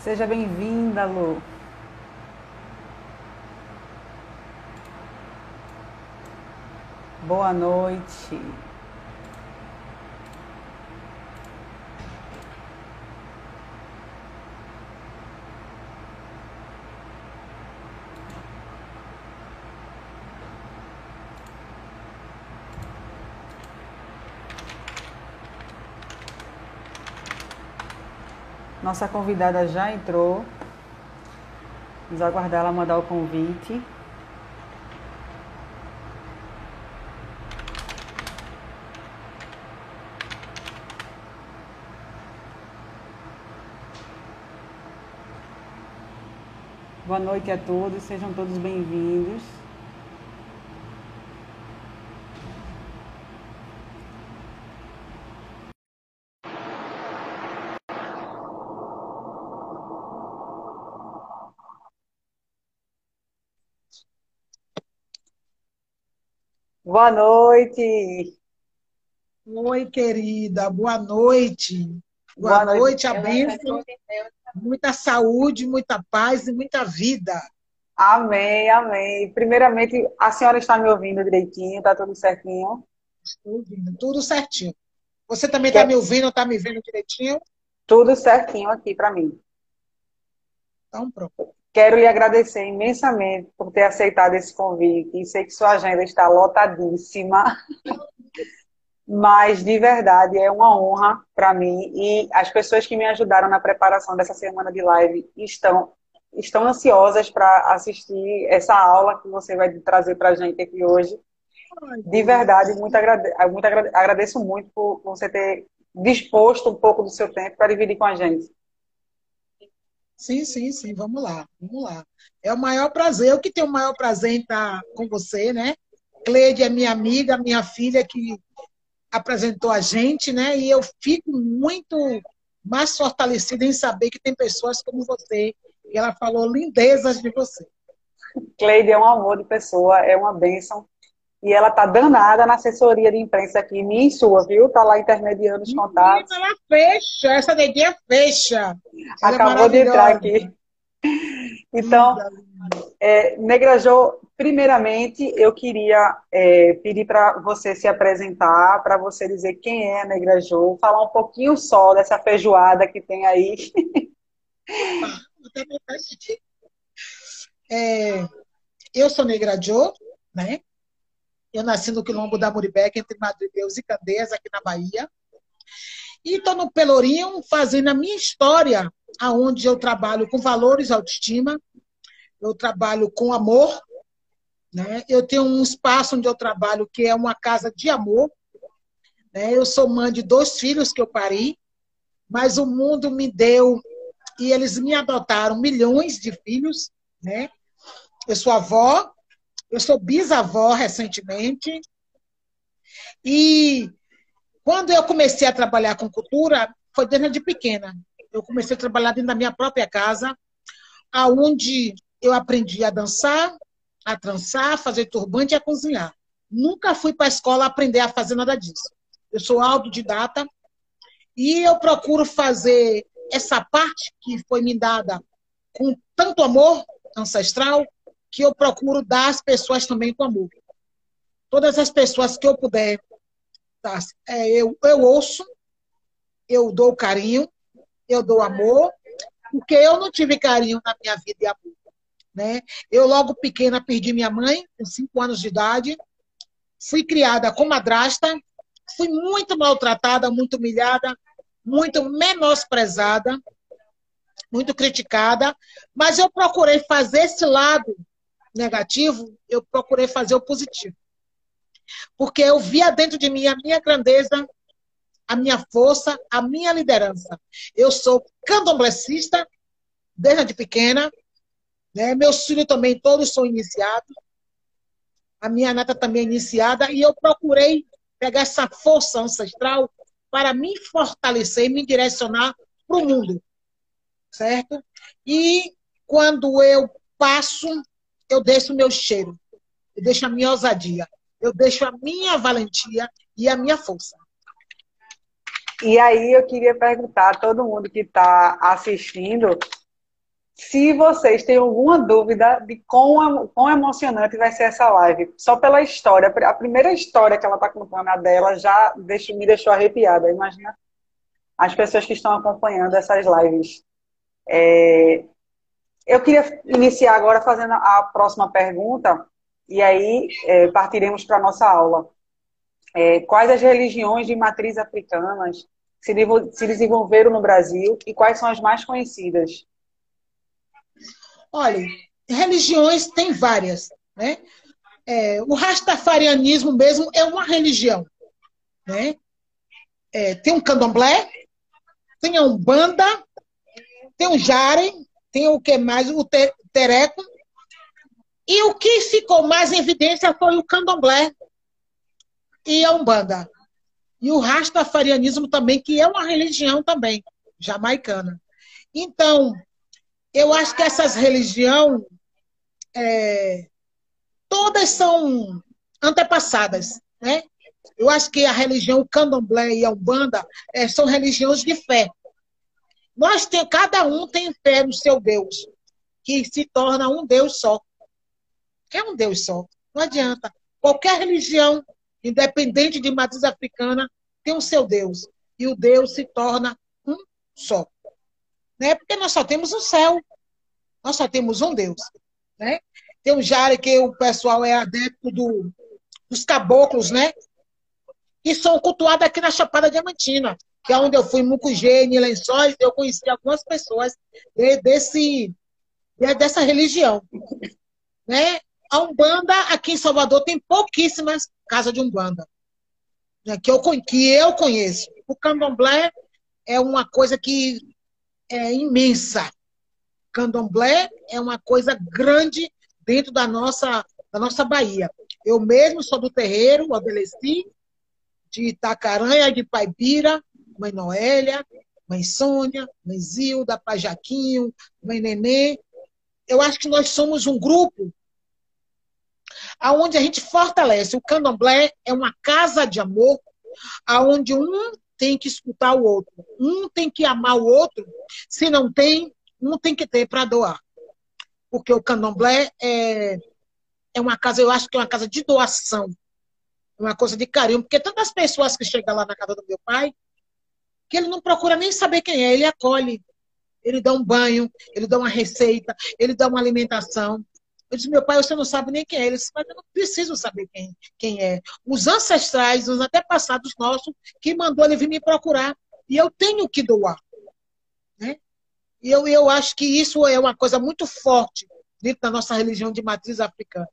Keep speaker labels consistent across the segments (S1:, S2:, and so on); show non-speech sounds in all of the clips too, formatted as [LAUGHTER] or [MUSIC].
S1: Seja bem-vinda, Lu. Boa noite. Nossa convidada já entrou. Vamos aguardar ela mandar o convite. Boa noite a todos, sejam todos bem-vindos. Boa noite.
S2: Oi, querida, boa noite. Boa, boa noite, noite a bênção. Muita saúde, muita paz e muita vida.
S1: Amém, amém. Primeiramente, a senhora está me ouvindo direitinho? Está tudo certinho?
S2: Estou ouvindo, tudo certinho. Você também está me ouvindo, está me vendo direitinho?
S1: Tudo certinho aqui para mim.
S2: Então, pronto.
S1: Quero lhe agradecer imensamente por ter aceitado esse convite. Sei que sua agenda está lotadíssima. [LAUGHS] Mas, de verdade, é uma honra para mim. E as pessoas que me ajudaram na preparação dessa semana de live estão, estão ansiosas para assistir essa aula que você vai trazer para a gente aqui hoje. De verdade, muito, agrade muito agrade agradeço muito por você ter disposto um pouco do seu tempo para dividir com a gente.
S2: Sim, sim, sim, vamos lá, vamos lá. É o maior prazer, eu que tenho o maior prazer em estar com você, né? Cleide é minha amiga, minha filha que apresentou a gente, né? E eu fico muito mais fortalecida em saber que tem pessoas como você, e ela falou lindezas de você.
S1: Cleide é um amor de pessoa, é uma bênção. E ela tá danada na assessoria de imprensa aqui, minha e sua, viu? Tá lá intermediando os contatos.
S2: Ela fecha, essa dedinha fecha.
S1: Ela é Acabou é de entrar aqui. Então, é, Negra Jo, primeiramente eu queria é, pedir para você se apresentar, para você dizer quem é a Negra Jo, falar um pouquinho só dessa feijoada que tem aí.
S2: É, eu sou Negra Jo, né? Eu nasci no quilombo da Muribeca, entre Madre Deus e Candeias, aqui na Bahia. E estou no Pelourinho fazendo a minha história, aonde eu trabalho com valores, autoestima, eu trabalho com amor, né? Eu tenho um espaço onde eu trabalho que é uma casa de amor. Né? Eu sou mãe de dois filhos que eu pari, mas o mundo me deu e eles me adotaram milhões de filhos, né? Eu sou avó, eu sou bisavó recentemente. E quando eu comecei a trabalhar com cultura, foi desde pequena. Eu comecei a trabalhar dentro da minha própria casa, aonde eu aprendi a dançar, a trançar, a fazer turbante e a cozinhar. Nunca fui para a escola aprender a fazer nada disso. Eu sou autodidata e eu procuro fazer essa parte que foi me dada com tanto amor ancestral, que eu procuro dar às pessoas também com amor. Todas as pessoas que eu puder, tá? é, eu, eu ouço, eu dou carinho, eu dou amor, porque eu não tive carinho na minha vida e amor. Né? Eu, logo pequena, perdi minha mãe, com cinco anos de idade. Fui criada com madrasta. Fui muito maltratada, muito humilhada, muito menosprezada, muito criticada. Mas eu procurei fazer esse lado negativo, eu procurei fazer o positivo. Porque eu via dentro de mim a minha grandeza, a minha força, a minha liderança. Eu sou candomblessista desde pequena, né? Meus filhos também todos são iniciados. A minha neta também é iniciada e eu procurei pegar essa força ancestral para me fortalecer e me direcionar para o mundo, certo? E quando eu passo eu deixo o meu cheiro, eu deixo a minha ousadia, eu deixo a minha valentia e a minha força.
S1: E aí eu queria perguntar a todo mundo que está assistindo se vocês têm alguma dúvida de quão, quão emocionante vai ser essa live, só pela história, a primeira história que ela está contando, a dela, já me deixou arrepiada. Imagina as pessoas que estão acompanhando essas lives. É, eu queria iniciar agora fazendo a próxima pergunta, e aí é, partiremos para a nossa aula. É, quais as religiões de matriz africanas se, se desenvolveram no Brasil e quais são as mais conhecidas?
S2: Olha, religiões tem várias, né? É, o rastafarianismo mesmo é uma religião, né? É, tem um candomblé, tem a umbanda, tem o jare, tem o que mais? O tereco. E o que ficou mais em evidência foi o candomblé e a umbanda. E o rastafarianismo também, que é uma religião também, jamaicana. Então, eu acho que essas religiões, é, todas são antepassadas, né? Eu acho que a religião candomblé e a umbanda é, são religiões de fé. Nós tem, cada um tem fé no seu Deus, que se torna um Deus só. É um Deus só. Não adianta. Qualquer religião, independente de matriz africana, tem o seu Deus. E o Deus se torna um só né? Porque nós só temos o céu. Nós só temos um Deus, né? Tem um Jare que o pessoal é adepto do, dos caboclos, né? Que são cultuados aqui na Chapada Diamantina, que é onde eu fui em Lençóis, eu conheci algumas pessoas de, desse, de, dessa religião, né? A Umbanda, aqui em Salvador, tem pouquíssimas casas de Umbanda, né? que, eu, que eu conheço. O candomblé é uma coisa que é imensa. Candomblé é uma coisa grande dentro da nossa, da nossa Bahia. Eu mesmo sou do terreiro, Adeleci, de Itacaranha, de Paibira, mãe Noélia, mãe Sônia, mãe Zilda, pai Jaquinho, mãe Nenê. Eu acho que nós somos um grupo aonde a gente fortalece. O candomblé é uma casa de amor, aonde um tem que escutar o outro. Um tem que amar o outro. Se não tem, um tem que ter para doar. Porque o candomblé é, é uma casa, eu acho que é uma casa de doação. Uma coisa de carinho. Porque tantas pessoas que chegam lá na casa do meu pai, que ele não procura nem saber quem é, ele acolhe. Ele dá um banho, ele dá uma receita, ele dá uma alimentação. Eu disse, meu pai, você não sabe nem quem é. Ele disse, mas eu não preciso saber quem, quem é. Os ancestrais, os antepassados nossos, que mandou ele vir me procurar. E eu tenho que doar. Né? E eu, eu acho que isso é uma coisa muito forte dentro da nossa religião de matriz africana.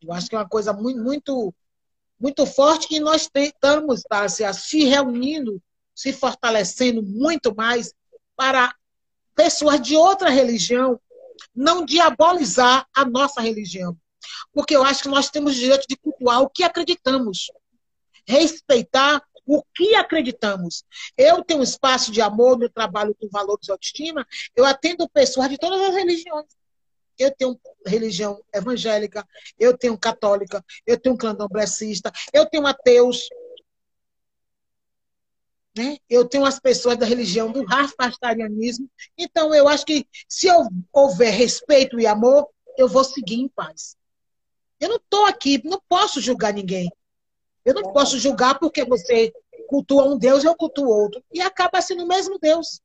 S2: Eu acho que é uma coisa muito, muito, muito forte e nós estamos tá, se reunindo, se fortalecendo muito mais para pessoas de outra religião não diabolizar a nossa religião. Porque eu acho que nós temos o direito de cultuar o que acreditamos, respeitar o que acreditamos. Eu tenho um espaço de amor, meu trabalho com valores de autoestima, eu atendo pessoas de todas as religiões. Eu tenho religião evangélica, eu tenho católica, eu tenho candomblessista, eu tenho ateus, né? Eu tenho as pessoas da religião do rastafarianismo. Então, eu acho que se houver respeito e amor, eu vou seguir em paz. Eu não estou aqui, não posso julgar ninguém. Eu não posso julgar porque você cultua um Deus eu cultuo outro. E acaba sendo o mesmo Deus.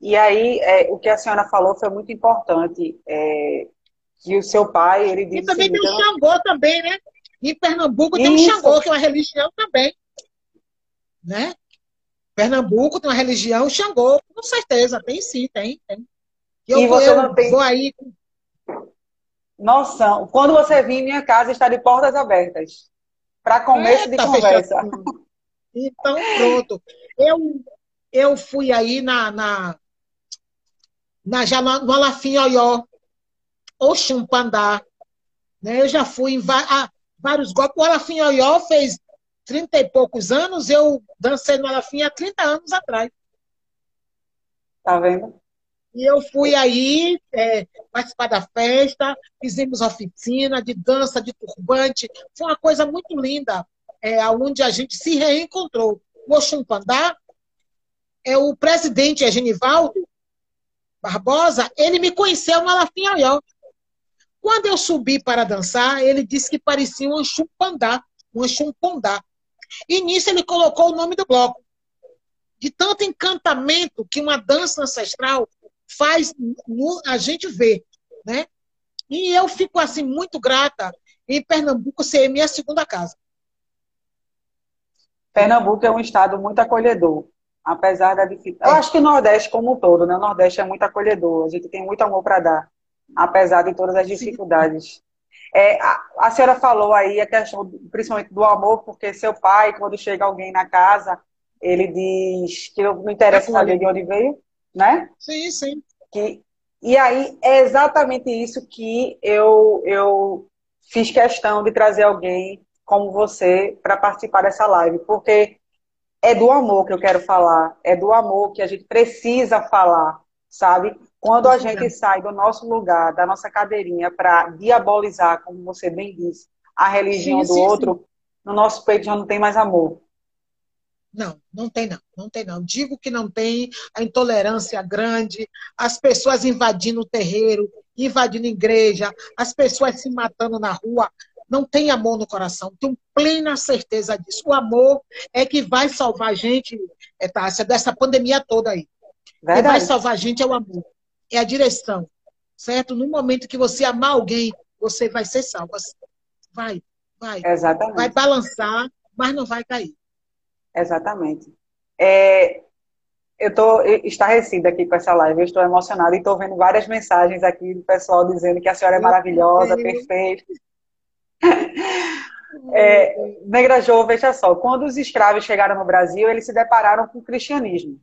S1: E aí, é, o que a senhora falou foi muito importante. É, que o seu pai, ele disse...
S2: E também tem o Xangô também, né? Em Pernambuco Isso. tem o Xangô, que é uma religião também né? Pernambuco tem uma religião Xangô, com certeza, tem sim, tem, tem.
S1: Eu, e você eu não tem... vou aí. Noção. Quando você vir, minha casa está de portas abertas. Para começo Eita, de conversa.
S2: Então, pronto. Eu, eu fui aí na, na, na já no, no Alafim Oió, Oxumpandá. Né? Eu já fui em vários golpes. O Alafim Oió fez trinta e poucos anos, eu dancei no Alafim há 30 anos atrás.
S1: Tá vendo?
S2: E eu fui aí é, participar da festa, fizemos oficina de dança, de turbante. Foi uma coisa muito linda, é, onde a gente se reencontrou. O Oxumpandá, é, o presidente é Genivaldo, Barbosa, ele me conheceu no Alafinhaió. Quando eu subi para dançar, ele disse que parecia um chumpandá, um chumpondá. E nisso ele colocou o nome do bloco. De tanto encantamento que uma dança ancestral faz no, a gente ver, né? E eu fico assim muito grata em Pernambuco ser minha segunda casa.
S1: Pernambuco é um estado muito acolhedor, apesar da dificuldade. Eu acho que o Nordeste como um todo, né? O Nordeste é muito acolhedor, a gente tem muito amor para dar, apesar de todas as dificuldades. É, a, a, senhora falou aí a questão, principalmente do amor, porque seu pai, quando chega alguém na casa, ele diz que não interessa saber de onde veio, né?
S2: Sim, sim.
S1: Que, e aí é exatamente isso que eu, eu fiz questão de trazer alguém como você para participar dessa live, porque é do amor que eu quero falar, é do amor que a gente precisa falar, sabe? Quando a gente sai do nosso lugar, da nossa cadeirinha, para diabolizar, como você bem disse, a religião sim, do sim, outro, sim. no nosso peito já não tem mais amor.
S2: Não, não tem não, não tem não. Digo que não tem, a intolerância grande, as pessoas invadindo o terreiro, invadindo igreja, as pessoas se matando na rua não tem amor no coração. Tenho plena certeza disso. O amor é que vai salvar a gente, é, Tássia, dessa pandemia toda aí. Verdade. Que vai salvar a gente é o amor, é a direção, certo? No momento que você amar alguém, você vai ser salvo. Vai, vai.
S1: Exatamente.
S2: Vai balançar, mas não vai cair.
S1: Exatamente. É, eu estou estarrecida aqui com essa live, eu estou emocionada e estou vendo várias mensagens aqui do pessoal dizendo que a senhora é maravilhosa, perfeita. [LAUGHS] É, Negra Jo, veja só, quando os escravos chegaram no Brasil, eles se depararam com o cristianismo.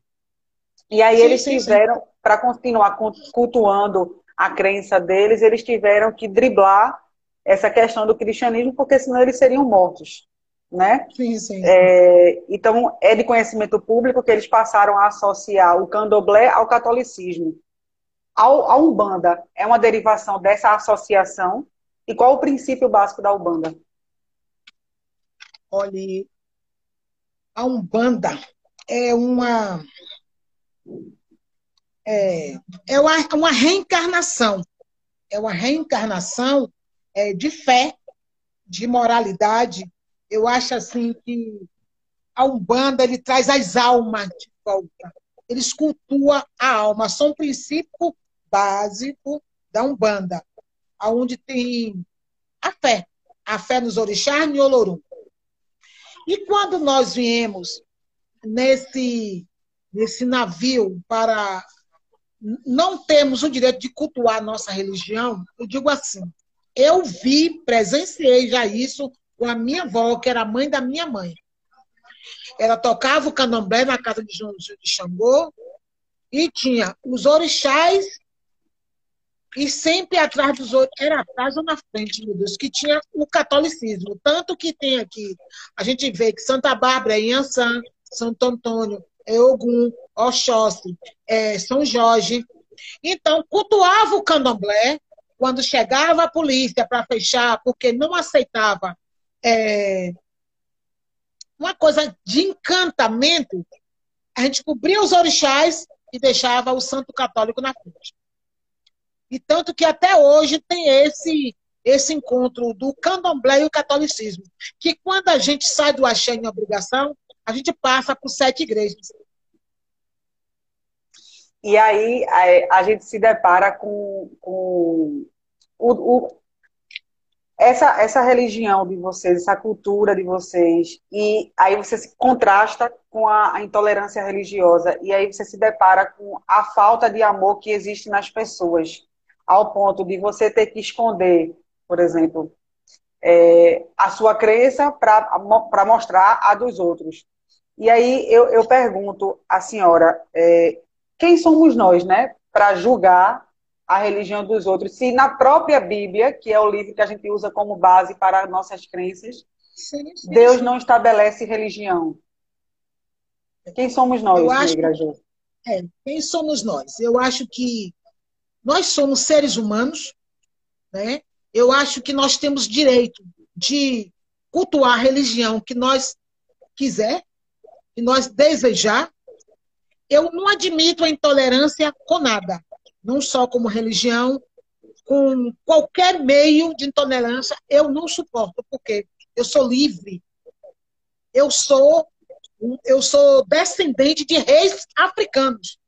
S1: E aí sim, eles tiveram, para continuar cultuando a crença deles, eles tiveram que driblar essa questão do cristianismo, porque senão eles seriam mortos. Né?
S2: Sim, sim.
S1: É, então, é de conhecimento público que eles passaram a associar o candomblé ao catolicismo. A Umbanda é uma derivação dessa associação e qual o princípio básico da Umbanda?
S2: Olha, a Umbanda é uma é, é uma, uma reencarnação. É uma reencarnação é, de fé, de moralidade. Eu acho assim que a Umbanda ele traz as almas de volta. Eles cultuam a alma. São um princípio básico da Umbanda onde tem a fé, a fé nos orixás e Olorum. E quando nós viemos nesse, nesse navio para não termos o direito de cultuar a nossa religião, eu digo assim, eu vi, presenciei já isso com a minha avó, que era a mãe da minha mãe. Ela tocava o candomblé na casa de João de Xangô e tinha os orixás e sempre atrás dos outros, era atrás ou na frente, meu Deus, que tinha o catolicismo. Tanto que tem aqui, a gente vê que Santa Bárbara é Inhansã, Santo Antônio, é Ogum, Oxóssi, é São Jorge. Então, cultuava o candomblé, quando chegava a polícia para fechar, porque não aceitava é, uma coisa de encantamento, a gente cobria os orixás e deixava o santo católico na frente. E tanto que até hoje tem esse esse encontro do candomblé e o catolicismo, que quando a gente sai do axé em obrigação, a gente passa por sete igrejas.
S1: E aí a, a gente se depara com, com o, o, essa, essa religião de vocês, essa cultura de vocês, e aí você se contrasta com a, a intolerância religiosa, e aí você se depara com a falta de amor que existe nas pessoas ao ponto de você ter que esconder, por exemplo, é, a sua crença para mostrar a dos outros. E aí eu, eu pergunto à senhora, é, quem somos nós, né, para julgar a religião dos outros? Se na própria Bíblia, que é o livro que a gente usa como base para nossas crenças, sim, sim, Deus sim. não estabelece religião. Quem somos nós, Negra
S2: é, quem somos nós? Eu acho que nós somos seres humanos, né? Eu acho que nós temos direito de cultuar a religião que nós quiser, que nós desejar. Eu não admito a intolerância com nada. não só como religião, com qualquer meio de intolerância, eu não suporto, porque eu sou livre. Eu sou eu sou descendente de reis africanos.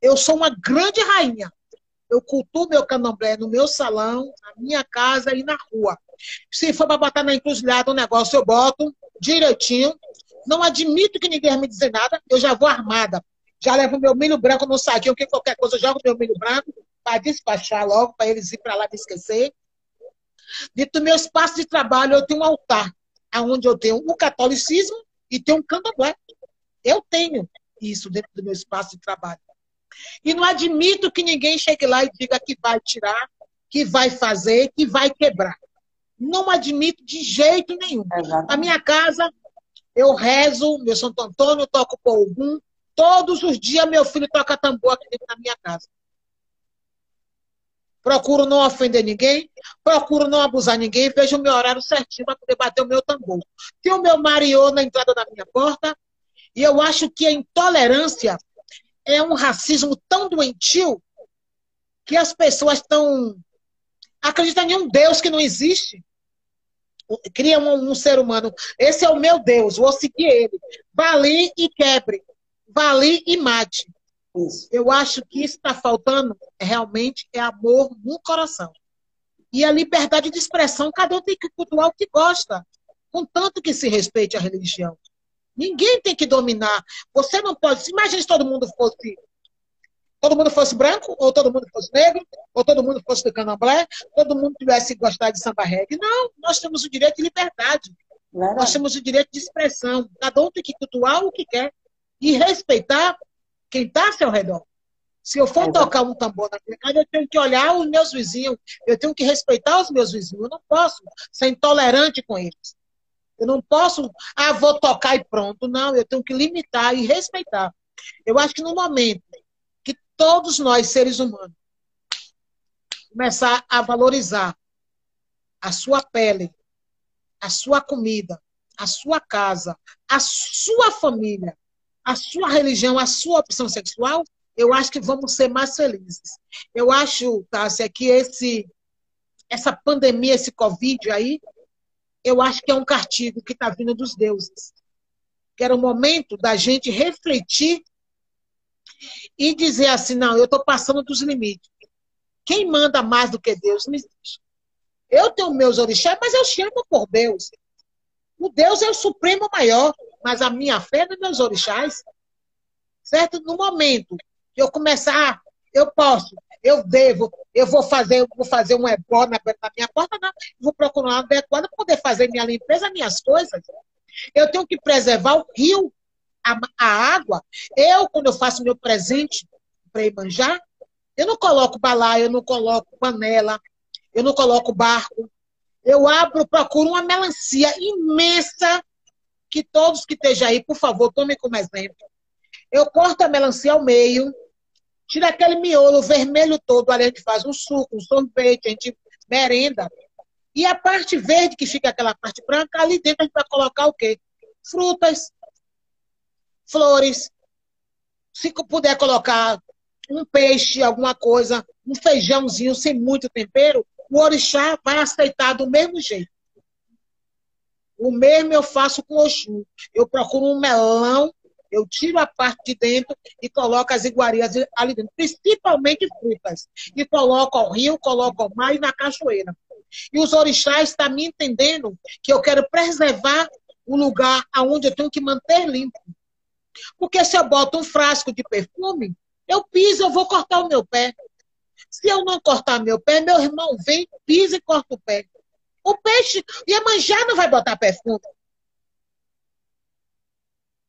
S2: Eu sou uma grande rainha. Eu cultuo meu candomblé no meu salão, na minha casa e na rua. Se for para botar na encruzilhada um negócio, eu boto direitinho. Não admito que ninguém me dizer nada, eu já vou armada. Já levo meu milho branco no saquinho, que qualquer coisa eu jogo meu milho branco para despachar logo, para eles ir para lá me esquecer. Dentro do meu espaço de trabalho, eu tenho um altar, onde eu tenho o catolicismo e tenho um candomblé. Eu tenho isso dentro do meu espaço de trabalho. E não admito que ninguém chegue lá e diga que vai tirar, que vai fazer, que vai quebrar. Não admito de jeito nenhum. Exatamente. A minha casa, eu rezo, meu Santo Antônio, toco por algum. Todos os dias meu filho toca tambor aqui dentro da minha casa procuro não ofender ninguém, procuro não abusar ninguém, vejo o meu horário certinho para poder bater o meu tambor. Tem o meu mariô na entrada da minha porta, e eu acho que a intolerância é um racismo tão doentio que as pessoas estão acreditam em um Deus que não existe. Cria um, um, ser humano. Esse é o meu Deus, vou seguir ele. Vá ali e quebre. Vá ali e mate. Isso. Eu acho que isso está faltando realmente é amor no coração. E a liberdade de expressão, cada um tem que cultuar o que gosta, contanto que se respeite a religião. Ninguém tem que dominar. Você não pode. Imagina se todo mundo fosse. Todo mundo fosse branco, ou todo mundo fosse negro, ou todo mundo fosse do candomblé, todo mundo tivesse gostado de samba reggae. Não, nós temos o direito de liberdade. Nós temos o direito de expressão. Cada um tem que cultuar o que quer e respeitar quem está ao seu redor. Se eu for é tocar um tambor na minha casa, eu tenho que olhar os meus vizinhos, eu tenho que respeitar os meus vizinhos. Eu não posso ser intolerante com eles. Eu não posso, ah, vou tocar e pronto. Não, eu tenho que limitar e respeitar. Eu acho que no momento que todos nós, seres humanos, começar a valorizar a sua pele, a sua comida, a sua casa, a sua família, a sua religião, a sua opção sexual, eu acho que vamos ser mais felizes. Eu acho, Tássia, que esse, essa pandemia, esse Covid aí, eu acho que é um castigo que está vindo dos deuses. Que era o momento da gente refletir e dizer assim, não, eu estou passando dos limites. Quem manda mais do que Deus não existe. Eu tenho meus orixás, mas eu chamo por Deus. O Deus é o supremo maior mas a minha fé é nos meus orixás. Certo? No momento que eu começar, eu posso, eu devo, eu vou fazer, vou fazer um ebó na, na minha porta, não. vou procurar uma adequada para poder fazer minha limpeza, minhas coisas. Eu tenho que preservar o rio, a, a água. Eu, quando eu faço meu presente para ir manjar, eu não coloco balaio, eu não coloco panela, eu não coloco barco. Eu abro, procuro uma melancia imensa que todos que estejam aí, por favor, tomem como exemplo. Eu corto a melancia ao meio, tira aquele miolo vermelho todo, ali a gente faz um suco, um sorvete, a gente merenda. E a parte verde, que fica aquela parte branca, ali dentro a gente vai colocar o quê? Frutas, flores. Se puder colocar um peixe, alguma coisa, um feijãozinho sem muito tempero, o orixá vai aceitar do mesmo jeito. O mesmo eu faço com Oxum. Eu procuro um melão, eu tiro a parte de dentro e coloco as iguarias ali dentro, principalmente frutas. E coloco ao rio, coloco ao mar e na cachoeira. E os orixás estão me entendendo que eu quero preservar o lugar aonde eu tenho que manter limpo. Porque se eu boto um frasco de perfume, eu piso, eu vou cortar o meu pé. Se eu não cortar meu pé, meu irmão vem, pisa e corta o pé. O peixe, Iemanjá não vai botar perfume.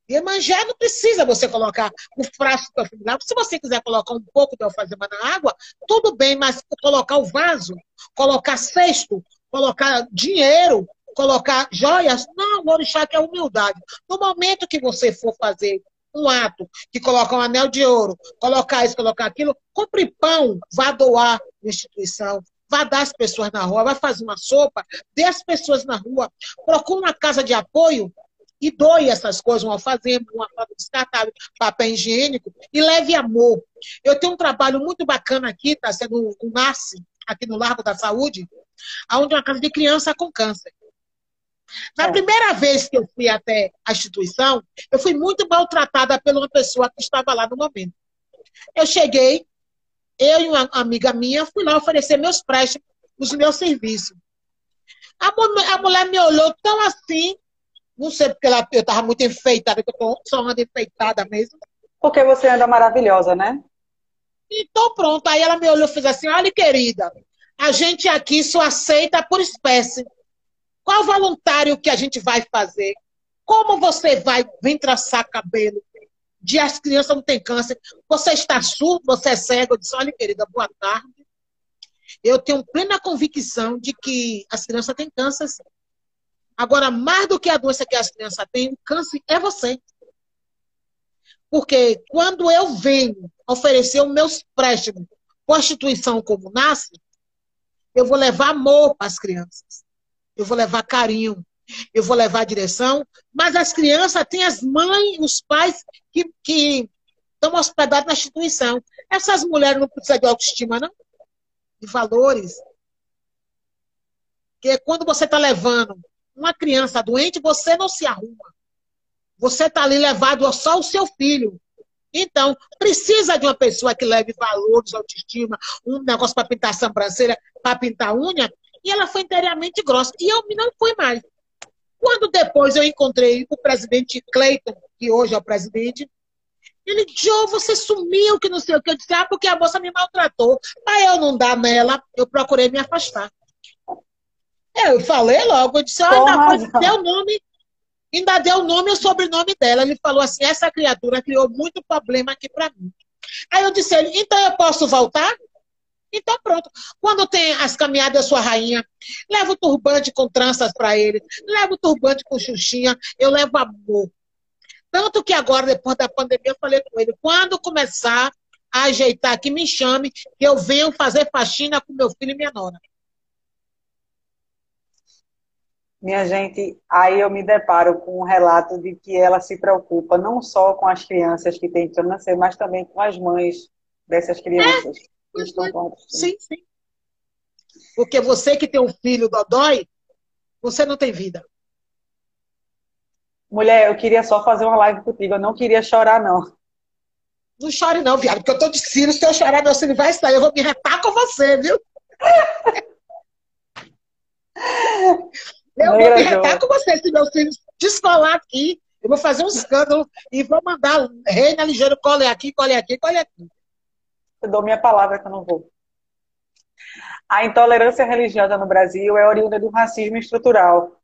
S2: Iemanjá não precisa você colocar o frasco perfume lá. Se você quiser colocar um pouco de alfazema na água, tudo bem, mas colocar o vaso, colocar cesto, colocar dinheiro, colocar joias, não, o orixá que é humildade. No momento que você for fazer um ato que coloca um anel de ouro, colocar isso, colocar aquilo, compre pão, vá doar na instituição, Vá dar as pessoas na rua, vai fazer uma sopa, dê as pessoas na rua, procure uma casa de apoio e doe essas coisas, um alfazema, uma foto descartável, papel higiênico, e leve amor. Eu tenho um trabalho muito bacana aqui, está sendo um NASCE, aqui no Largo da Saúde, onde é uma casa de criança com câncer. Na é. primeira vez que eu fui até a instituição, eu fui muito maltratada por uma pessoa que estava lá no momento. Eu cheguei, eu e uma amiga minha, fui lá oferecer meus préstimos, os meus serviços. A mulher me olhou tão assim, não sei porque ela, eu estava muito enfeitada, que eu tô, só ando enfeitada mesmo.
S1: Porque você anda maravilhosa, né?
S2: Então pronto, aí ela me olhou e fez assim, olha querida, a gente aqui só aceita por espécie. Qual voluntário que a gente vai fazer? Como você vai vir traçar cabelo? De as crianças não têm câncer. Você está surdo, você é cego. Eu disse, olha, querida, boa tarde. Eu tenho plena convicção de que as crianças têm câncer. Sim. Agora, mais do que a doença que as crianças têm, o câncer é você. Porque quando eu venho oferecer os meus préstimos instituição como nasce, eu vou levar amor para as crianças. Eu vou levar carinho. Eu vou levar direção. Mas as crianças têm as mães, os pais que, que estão hospedados na instituição. Essas mulheres não precisam de autoestima, não? De valores. Porque quando você está levando uma criança doente, você não se arruma. Você está ali levado só o seu filho. Então, precisa de uma pessoa que leve valores, autoestima, um negócio para pintar sobrancelha, para pintar unha, e ela foi inteiramente grossa. E eu não fui mais. Quando depois eu encontrei o presidente Cleiton, que hoje é o presidente, ele disse, oh, você sumiu, que não sei o que. Eu disse, ah, porque a moça me maltratou. Para eu não dar nela, eu procurei me afastar. Eu falei logo, eu disse, oh, ainda foi seu nome ainda deu o nome e o sobrenome dela. Ele falou assim: essa criatura criou muito problema aqui para mim. Aí eu disse ele, então eu posso voltar? Então pronto. Quando tem as caminhadas da sua rainha, leva o turbante com tranças para ele, leva o turbante com xuxinha, eu levo amor. Tanto que agora, depois da pandemia, eu falei com ele, quando começar a ajeitar, que me chame, que eu venho fazer faxina com meu filho e minha nora.
S1: Minha gente, aí eu me deparo com um relato de que ela se preocupa não só com as crianças que têm câncer, mas também com as mães dessas crianças. É,
S2: estão sim, sim. Porque você que tem um filho dodói, você não tem vida.
S1: Mulher, eu queria só fazer uma live contigo, eu não queria chorar, não.
S2: Não chore não, viado, porque eu tô de Ciro, se eu chorar, meu filho vai sair, eu vou me retar com você, viu? [LAUGHS] Eu vou me retar com você se meus filhos descolar aqui. Eu vou fazer um escândalo e vou mandar Reina Ligeiro, cole aqui, cole aqui, cole aqui.
S1: Eu dou minha palavra que eu não vou. A intolerância religiosa no Brasil é oriunda do racismo estrutural.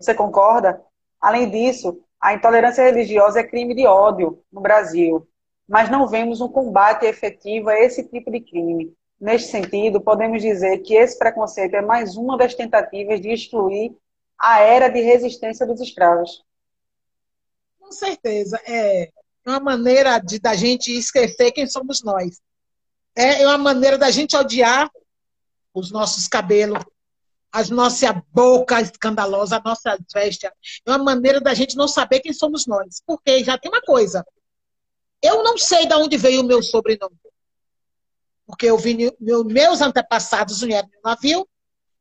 S1: Você concorda? Além disso, a intolerância religiosa é crime de ódio no Brasil, mas não vemos um combate efetivo a esse tipo de crime. Neste sentido, podemos dizer que esse preconceito é mais uma das tentativas de excluir a era de resistência dos escravos.
S2: Com certeza. É uma maneira de, da gente esquecer quem somos nós. É uma maneira da gente odiar os nossos cabelos, a nossa boca escandalosa, a nossa vestes. É uma maneira da gente não saber quem somos nós. Porque já tem uma coisa. Eu não sei de onde veio o meu sobrenome. Porque eu vi meu, meus antepassados vieram no navio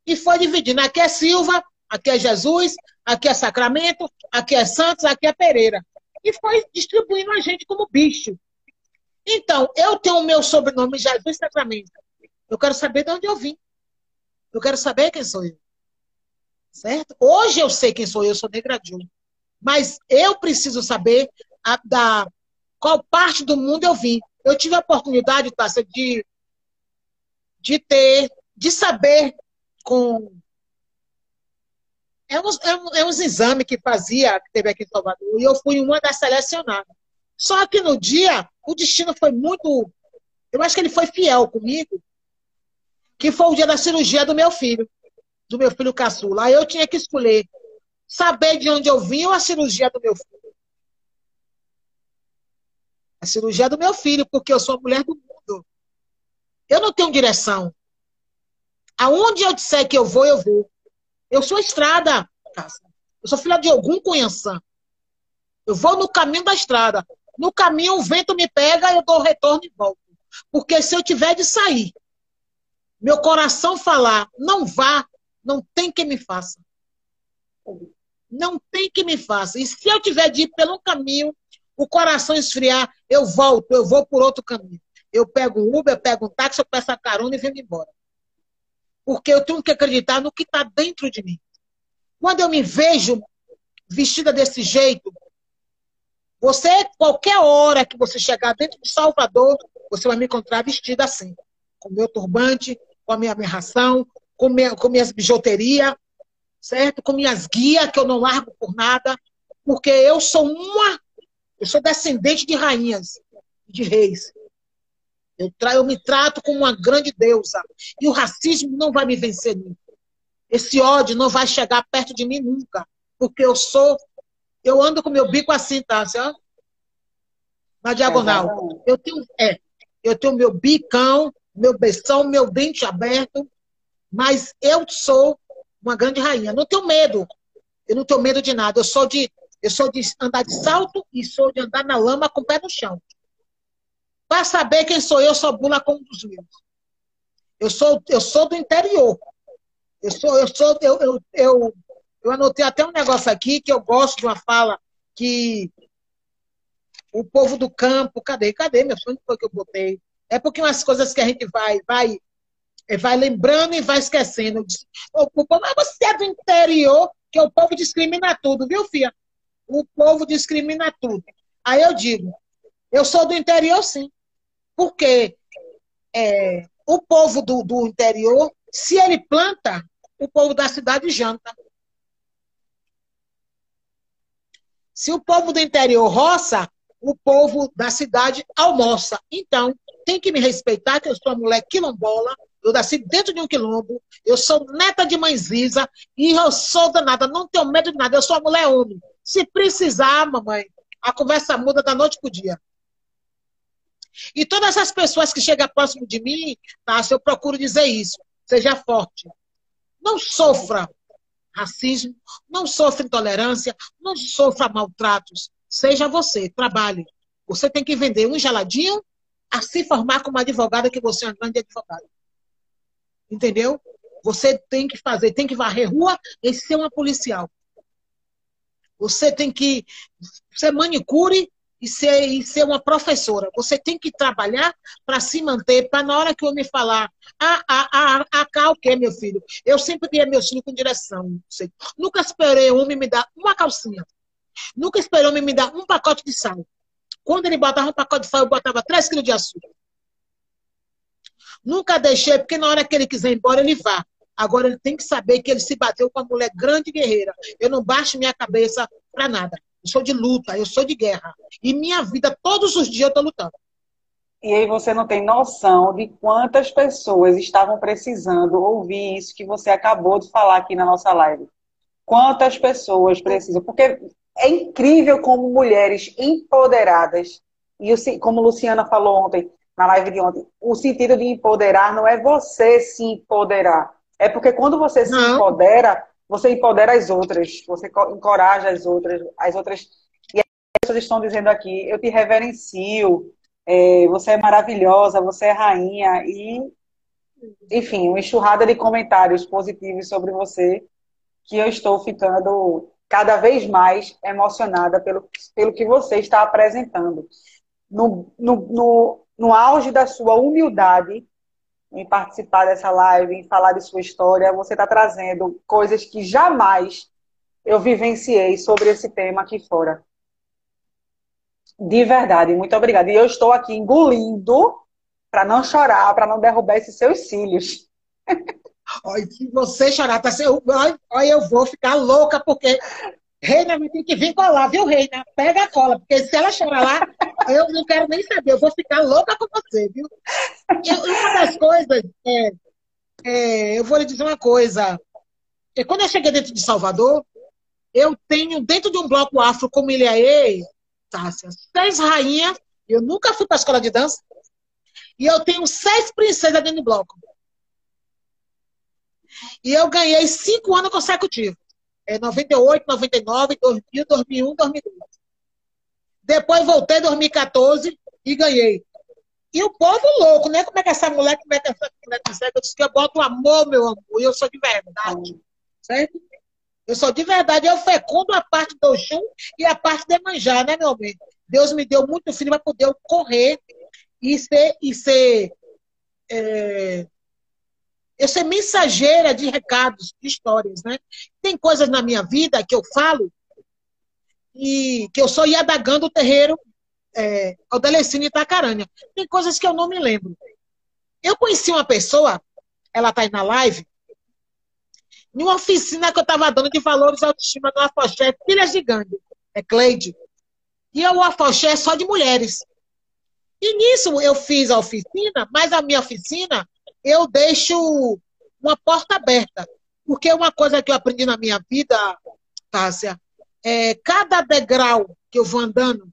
S2: e foi dividindo. Aqui é Silva, aqui é Jesus, aqui é Sacramento, aqui é Santos, aqui é Pereira. E foi distribuindo a gente como bicho. Então, eu tenho o meu sobrenome Jesus Sacramento. Eu quero saber de onde eu vim. Eu quero saber quem sou eu. Certo? Hoje eu sei quem sou eu, eu sou Negra Júlia. Mas eu preciso saber a, da qual parte do mundo eu vim. Eu tive a oportunidade, Tássia, de, de ter, de saber com é uns, é, um, é uns exames que fazia, que teve aqui em Salvador, e eu fui uma das selecionadas. Só que no dia, o destino foi muito. Eu acho que ele foi fiel comigo, que foi o dia da cirurgia do meu filho, do meu filho caçula. Aí eu tinha que escolher saber de onde eu vim ou a cirurgia do meu filho. A cirurgia do meu filho, porque eu sou a mulher do mundo. Eu não tenho direção. Aonde eu disser que eu vou, eu vou. Eu sou estrada, Eu sou filha de algum Cunhançã. Eu vou no caminho da estrada. No caminho o vento me pega, eu dou retorno e volto. Porque se eu tiver de sair, meu coração falar, não vá, não tem quem me faça. Não tem que me faça. E se eu tiver de ir pelo caminho, o coração esfriar, eu volto, eu vou por outro caminho. Eu pego um Uber, eu pego um táxi, eu peço a carona e venho embora. Porque eu tenho que acreditar no que está dentro de mim. Quando eu me vejo vestida desse jeito, você, qualquer hora que você chegar dentro de Salvador, você vai me encontrar vestida assim. Com meu turbante, com a minha aberração, com, minha, com minhas bijuterias, certo? Com minhas guias, que eu não largo por nada, porque eu sou uma, eu sou descendente de rainhas, de reis. Eu, tra, eu me trato como uma grande deusa. E o racismo não vai me vencer nunca. Esse ódio não vai chegar perto de mim nunca. Porque eu sou. Eu ando com meu bico assim, tá? Assim, ó, na diagonal. eu tenho, é, eu tenho meu bicão, meu beição, meu dente aberto. Mas eu sou uma grande rainha. Não tenho medo. Eu não tenho medo de nada. Eu sou de, eu sou de andar de salto e sou de andar na lama com o pé no chão. Para saber quem sou eu, sou bula como dos meus. Eu sou, eu sou do interior. Eu sou, eu sou, eu, eu, eu, eu anotei até um negócio aqui que eu gosto de uma fala que o povo do campo, cadê? Cadê, meu sonho? Foi que eu botei. É porque umas coisas que a gente vai, vai, vai lembrando e vai esquecendo. O, povo, mas você é do interior, que o povo discrimina tudo, viu, filha? O povo discrimina tudo. Aí eu digo, eu sou do interior, sim. Porque é, o povo do, do interior, se ele planta, o povo da cidade janta. Se o povo do interior roça, o povo da cidade almoça. Então, tem que me respeitar, que eu sou uma mulher quilombola, eu nasci dentro de um quilombo, eu sou neta de mãe Ziza, e eu sou danada, não tenho medo de nada, eu sou uma mulher homem. Se precisar, mamãe, a conversa muda da noite para o dia. E todas as pessoas que chegam próximo de mim, tá, eu procuro dizer isso. Seja forte. Não sofra racismo, não sofra intolerância, não sofra maltratos. Seja você, trabalhe. Você tem que vender um geladinho a se formar como advogada, que você é uma grande advogada. Entendeu? Você tem que fazer, tem que varrer rua e ser uma policial. Você tem que ser manicure e ser, e ser uma professora. Você tem que trabalhar para se manter, para na hora que eu me falar, ah, ah, ah, ah, cá o quê, meu filho? Eu sempre guiei meu filho com direção. Sei. Nunca esperei um homem me dar uma calcinha. Nunca esperei um homem me dar um pacote de sal. Quando ele botava um pacote de sal, eu botava 3 quilos de açúcar. Nunca deixei, porque na hora que ele quiser ir embora, ele vá. Agora ele tem que saber que ele se bateu com uma mulher grande guerreira. Eu não baixo minha cabeça para nada. Eu sou de luta, eu sou de guerra. E minha vida, todos os dias, eu estou lutando.
S1: E aí você não tem noção de quantas pessoas estavam precisando ouvir isso que você acabou de falar aqui na nossa live. Quantas pessoas precisam? Porque é incrível como mulheres empoderadas, e como Luciana falou ontem, na live de ontem, o sentido de empoderar não é você se empoderar. É porque quando você se não. empodera, você empodera as outras, você encoraja as outras, as outras. E as pessoas estão dizendo aqui, eu te reverencio, é, você é maravilhosa, você é rainha, e, enfim, uma enxurrada de comentários positivos sobre você, que eu estou ficando cada vez mais emocionada pelo, pelo que você está apresentando. No, no, no, no auge da sua humildade, em participar dessa live, em falar de sua história. Você está trazendo coisas que jamais eu vivenciei sobre esse tema aqui fora. De verdade, muito obrigada. E eu estou aqui engolindo para não chorar, para não derrubar esses seus cílios.
S2: Se você chorar, tá, olha, eu vou ficar louca, porque Reina tem que vir colar, viu, Reina? Pega a cola, porque se ela chorar lá, eu não quero nem saber, eu vou ficar louca com você, viu? E uma das coisas, é, é, eu vou lhe dizer uma coisa. É, quando eu cheguei dentro de Salvador, eu tenho dentro de um bloco afro como Ilhaê, Tássia, seis rainhas, eu nunca fui para a escola de dança, e eu tenho seis princesas dentro do bloco. E eu ganhei cinco anos consecutivos é, 98, 99, 2000, 2001, 2002. Depois voltei em 2014 e ganhei. E o povo louco, né? Como é que essa mulher, como é que essa mulher consegue? Eu disse que eu boto amor, meu amor, e eu sou de verdade. Certo? Eu sou de verdade, eu fecundo a parte do Oxum e a parte de manjar, né, meu amigo? Deus me deu muito filho para poder correr e ser, e ser é, eu ser mensageira de recados, de histórias, né? Tem coisas na minha vida que eu falo e que eu sou Iadagando o terreiro é, Aldelecine Itacarânia. Tem coisas que eu não me lembro. Eu conheci uma pessoa, ela está aí na live, em uma oficina que eu estava dando de valores autoestima no Afoxé, filha gigante, é Cleide. E o Afoxé é só de mulheres. E nisso eu fiz a oficina, mas a minha oficina eu deixo uma porta aberta. Porque uma coisa que eu aprendi na minha vida, Tássia, é cada degrau que eu vou andando,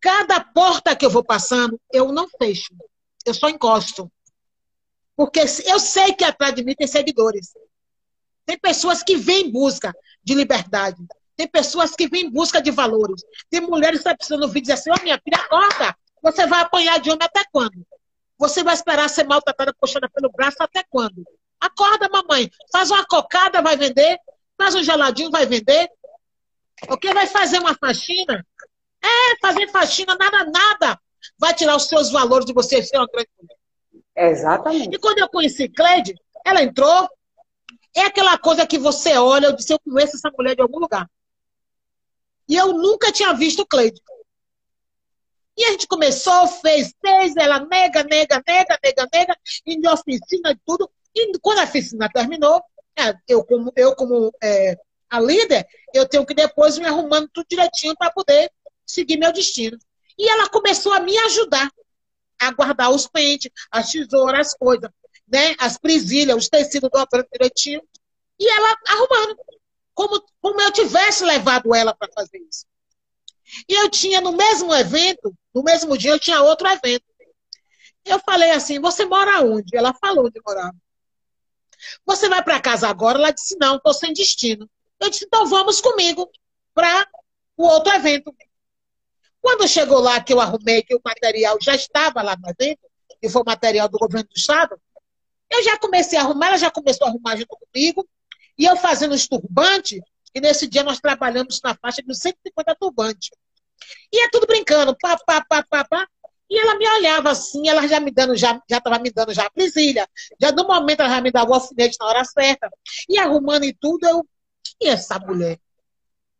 S2: cada porta que eu vou passando, eu não fecho. Eu só encosto. Porque eu sei que atrás de mim tem seguidores. Tem pessoas que vêm em busca de liberdade. Tem pessoas que vêm em busca de valores. Tem mulheres que estão precisando ouvir dizer assim: Ô oh, minha filha, acorda. Você vai apanhar de homem até quando? Você vai esperar ser maltratada, puxada pelo braço até quando? Acorda, mamãe. Faz uma cocada, vai vender. Faz um geladinho, vai vender. O que vai fazer uma faxina? É, fazer faxina, nada, nada. Vai tirar os seus valores de você ser uma grande mulher.
S1: Exatamente.
S2: E quando eu conheci Cleide, ela entrou. É aquela coisa que você olha, eu disse, eu conheço essa mulher de algum lugar. E eu nunca tinha visto Cleide. E a gente começou, fez, fez, ela nega, nega, nega, nega, nega, de oficina e tudo. E quando a oficina terminou, é, eu como, eu como é, a líder, eu tenho que depois me arrumando tudo direitinho para poder seguir meu destino. E ela começou a me ajudar a guardar os pentes, as tesouras, as coisas, né? As presilhas, os tecidos dobrando direitinho. E ela arrumando. Como, como eu tivesse levado ela para fazer isso. E eu tinha no mesmo evento, no mesmo dia eu tinha outro evento. Eu falei assim: Você mora onde? Ela falou onde morava. Você vai para casa agora? Ela disse: Não, estou sem destino. Eu disse: Então vamos comigo para o outro evento. Quando chegou lá, que eu arrumei, que o material já estava lá no evento, que foi o material do governo do Estado, eu já comecei a arrumar, ela já começou a arrumar junto comigo, e eu fazendo os turbantes, e nesse dia nós trabalhamos na faixa de 150 turbantes. E é tudo brincando, pá, pá, pá, pá, pá. E ela me olhava assim, ela já me dando, já estava me dando já a presilha. Já no momento ela já me dava o alfinete na hora certa. E arrumando e tudo, eu. E essa mulher?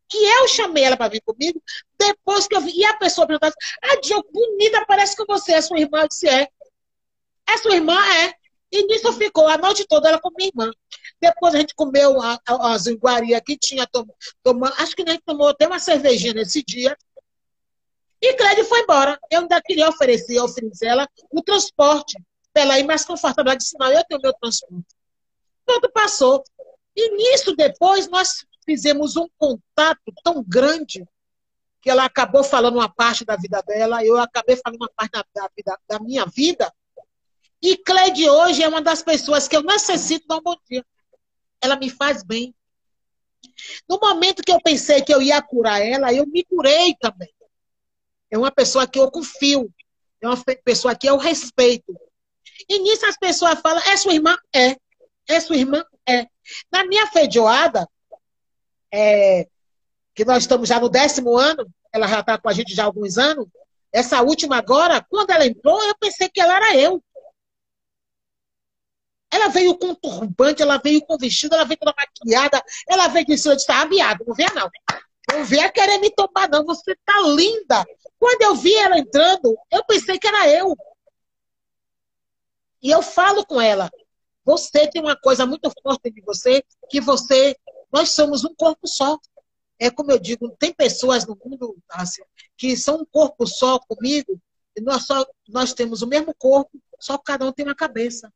S2: Que eu chamei ela para vir comigo, depois que eu vi. E a pessoa perguntava assim: Ah, Diogo, bonita, parece que você é sua irmã. Eu disse: É. É sua irmã? É. E nisso ficou a noite toda ela com minha irmã. Depois a gente comeu as iguarias que tinha, tomando, acho que a gente tomou até uma cervejinha nesse dia. E Clédio foi embora. Eu ainda queria oferecer ao ela o transporte para ela ir mais confortável. Ela disse, não, eu tenho meu transporte. Tudo passou. E nisso, depois, nós fizemos um contato tão grande que ela acabou falando uma parte da vida dela, eu acabei falando uma parte da, da, da minha vida. E Cleide hoje é uma das pessoas que eu necessito dar um bom dia ela me faz bem. No momento que eu pensei que eu ia curar ela, eu me curei também. É uma pessoa que eu confio. É uma pessoa que eu respeito. E nisso as pessoas falam, é sua irmã? É. É sua irmã? É. Na minha feijoada, é, que nós estamos já no décimo ano, ela já está com a gente já há alguns anos, essa última agora, quando ela entrou, eu pensei que ela era eu. Ela veio com turbante, ela veio com vestido, ela veio toda maquiada, ela veio de cima de estar viado, não venha não. Não venha querer me tomar não, você tá linda. Quando eu vi ela entrando, eu pensei que era eu. E eu falo com ela, você tem uma coisa muito forte de você, que você, nós somos um corpo só. É como eu digo, tem pessoas no mundo, Tássia, que são um corpo só comigo, e nós, só, nós temos o mesmo corpo, só que cada um tem uma cabeça.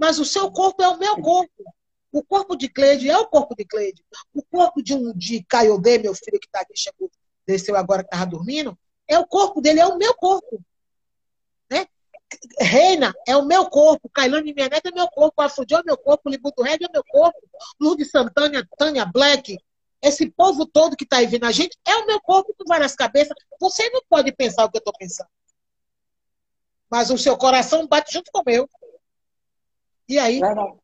S2: Mas o seu corpo é o meu corpo. O corpo de Cleide é o corpo de Cleide. O corpo de um de Caiodê, meu filho que está aqui, chegou, desceu agora que estava dormindo, é o corpo dele, é o meu corpo. Né? Reina é o meu corpo, Cailane minha neta é meu corpo, Afudio é meu corpo, Libuto Red é meu corpo, Lourdes Santana, Tânia Black, esse povo todo que está aí vindo a gente é o meu corpo com várias cabeças. Você não pode pensar o que eu estou pensando. Mas o seu coração bate junto com o meu. E aí?
S1: Verdade.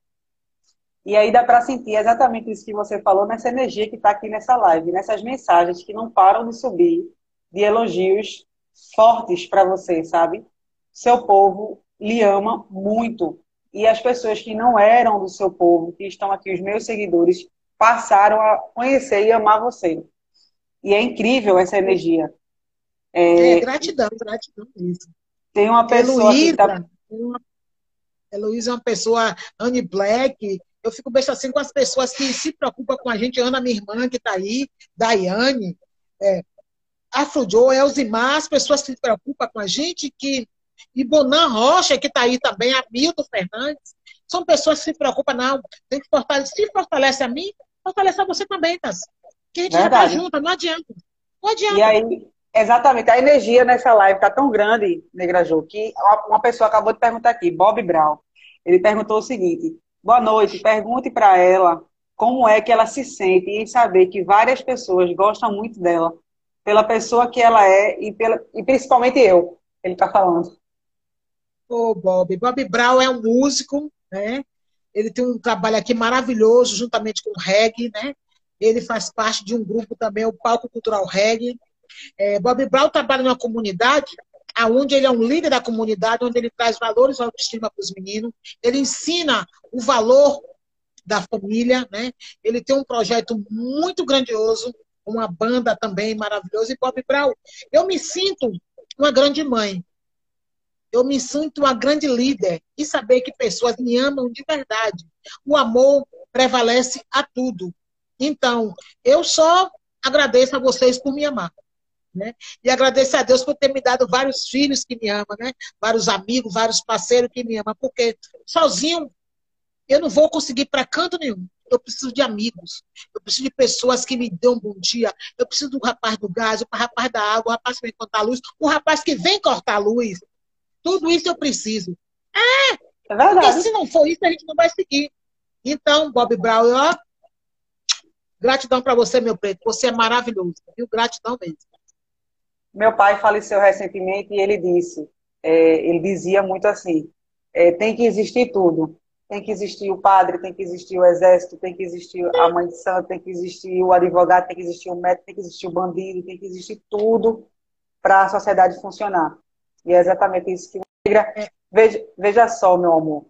S1: E aí dá para sentir exatamente isso que você falou nessa energia que está aqui nessa live, nessas mensagens que não param de subir, de elogios fortes para você, sabe? Seu povo lhe ama muito. E as pessoas que não eram do seu povo, que estão aqui, os meus seguidores, passaram a conhecer e amar você. E é incrível essa energia.
S2: É, é gratidão, gratidão mesmo.
S1: Tem uma pessoa Heloísa, que tá...
S2: uma... Heloísa é uma pessoa, Anne Black, eu fico besta assim com as pessoas que se preocupam com a gente, Ana, minha irmã, que está aí, Daiane, é, Afro Joe, Elzimar, as pessoas que se preocupam com a gente, que e Bonan Rocha, que está aí também, a Milton Fernandes, são pessoas que se preocupam, não, tem que fortalecer, se fortalece a mim, fortalece a você também, tá? Que a gente Verdade. já tá junto, não adianta. Não adianta.
S1: E aí, exatamente, a energia nessa live tá tão grande, Negra Jô, que uma pessoa acabou de perguntar aqui, Bob Brown, ele perguntou o seguinte, boa noite, pergunte para ela como é que ela se sente em saber que várias pessoas gostam muito dela, pela pessoa que ela é e, pela, e principalmente eu, ele está falando.
S2: Ô, Bob. Bob Brown é um músico, né? Ele tem um trabalho aqui maravilhoso, juntamente com o reggae, né? Ele faz parte de um grupo também, o Palco Cultural Reggae. É, Bob Brown trabalha numa comunidade onde ele é um líder da comunidade, onde ele traz valores e autoestima para os meninos. Ele ensina o valor da família, né? Ele tem um projeto muito grandioso, uma banda também maravilhosa. E Bob Brown, eu me sinto uma grande mãe, eu me sinto uma grande líder e saber que pessoas me amam de verdade. O amor prevalece a tudo. Então, eu só agradeço a vocês por me amar. Né? E agradeço a Deus por ter me dado vários filhos que me amam, né? vários amigos, vários parceiros que me amam, porque sozinho eu não vou conseguir para canto nenhum. Eu preciso de amigos, eu preciso de pessoas que me dão um bom dia, eu preciso do rapaz do gás, o rapaz da água, o rapaz que vem cortar a luz, o rapaz que vem cortar a luz, tudo isso eu preciso. É, é verdade. Porque se não for isso, a gente não vai seguir. Então, Bob Brown, ó, gratidão para você, meu preto. Você é maravilhoso, viu? Gratidão mesmo.
S1: Meu pai faleceu recentemente e ele disse, é, ele dizia muito assim, é, tem que existir tudo. Tem que existir o padre, tem que existir o exército, tem que existir a mãe de santo, tem que existir o advogado, tem que existir o médico, tem que existir o bandido, tem que existir tudo para a sociedade funcionar. E é exatamente isso que negra. Veja, veja só, meu amor.